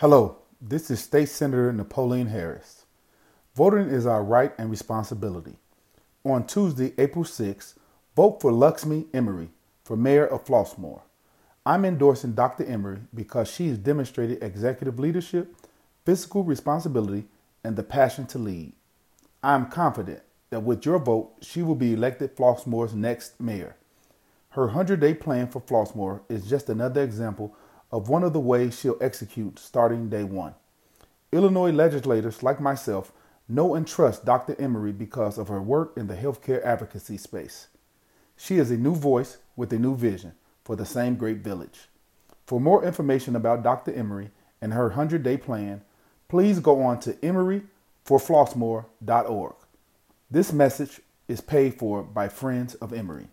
Hello, this is State Senator Napoleon Harris. Voting is our right and responsibility. On Tuesday, April 6, vote for Luxmi Emery for mayor of Flossmoor. I'm endorsing Dr. Emery because she has demonstrated executive leadership, fiscal responsibility, and the passion to lead. I am confident that with your vote, she will be elected Flossmoor's next mayor. Her 100 day plan for Flossmoor is just another example of one of the ways she'll execute starting day one. Illinois legislators like myself know and trust Dr. Emery because of her work in the healthcare advocacy space. She is a new voice with a new vision for the same great village. For more information about Dr. Emery and her 100 day plan, please go on to emeryforflossmoor.org. This message is paid for by Friends of Emery.